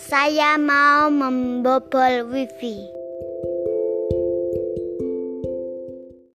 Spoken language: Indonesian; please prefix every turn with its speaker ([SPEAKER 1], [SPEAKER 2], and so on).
[SPEAKER 1] Saya mau membobol wifi.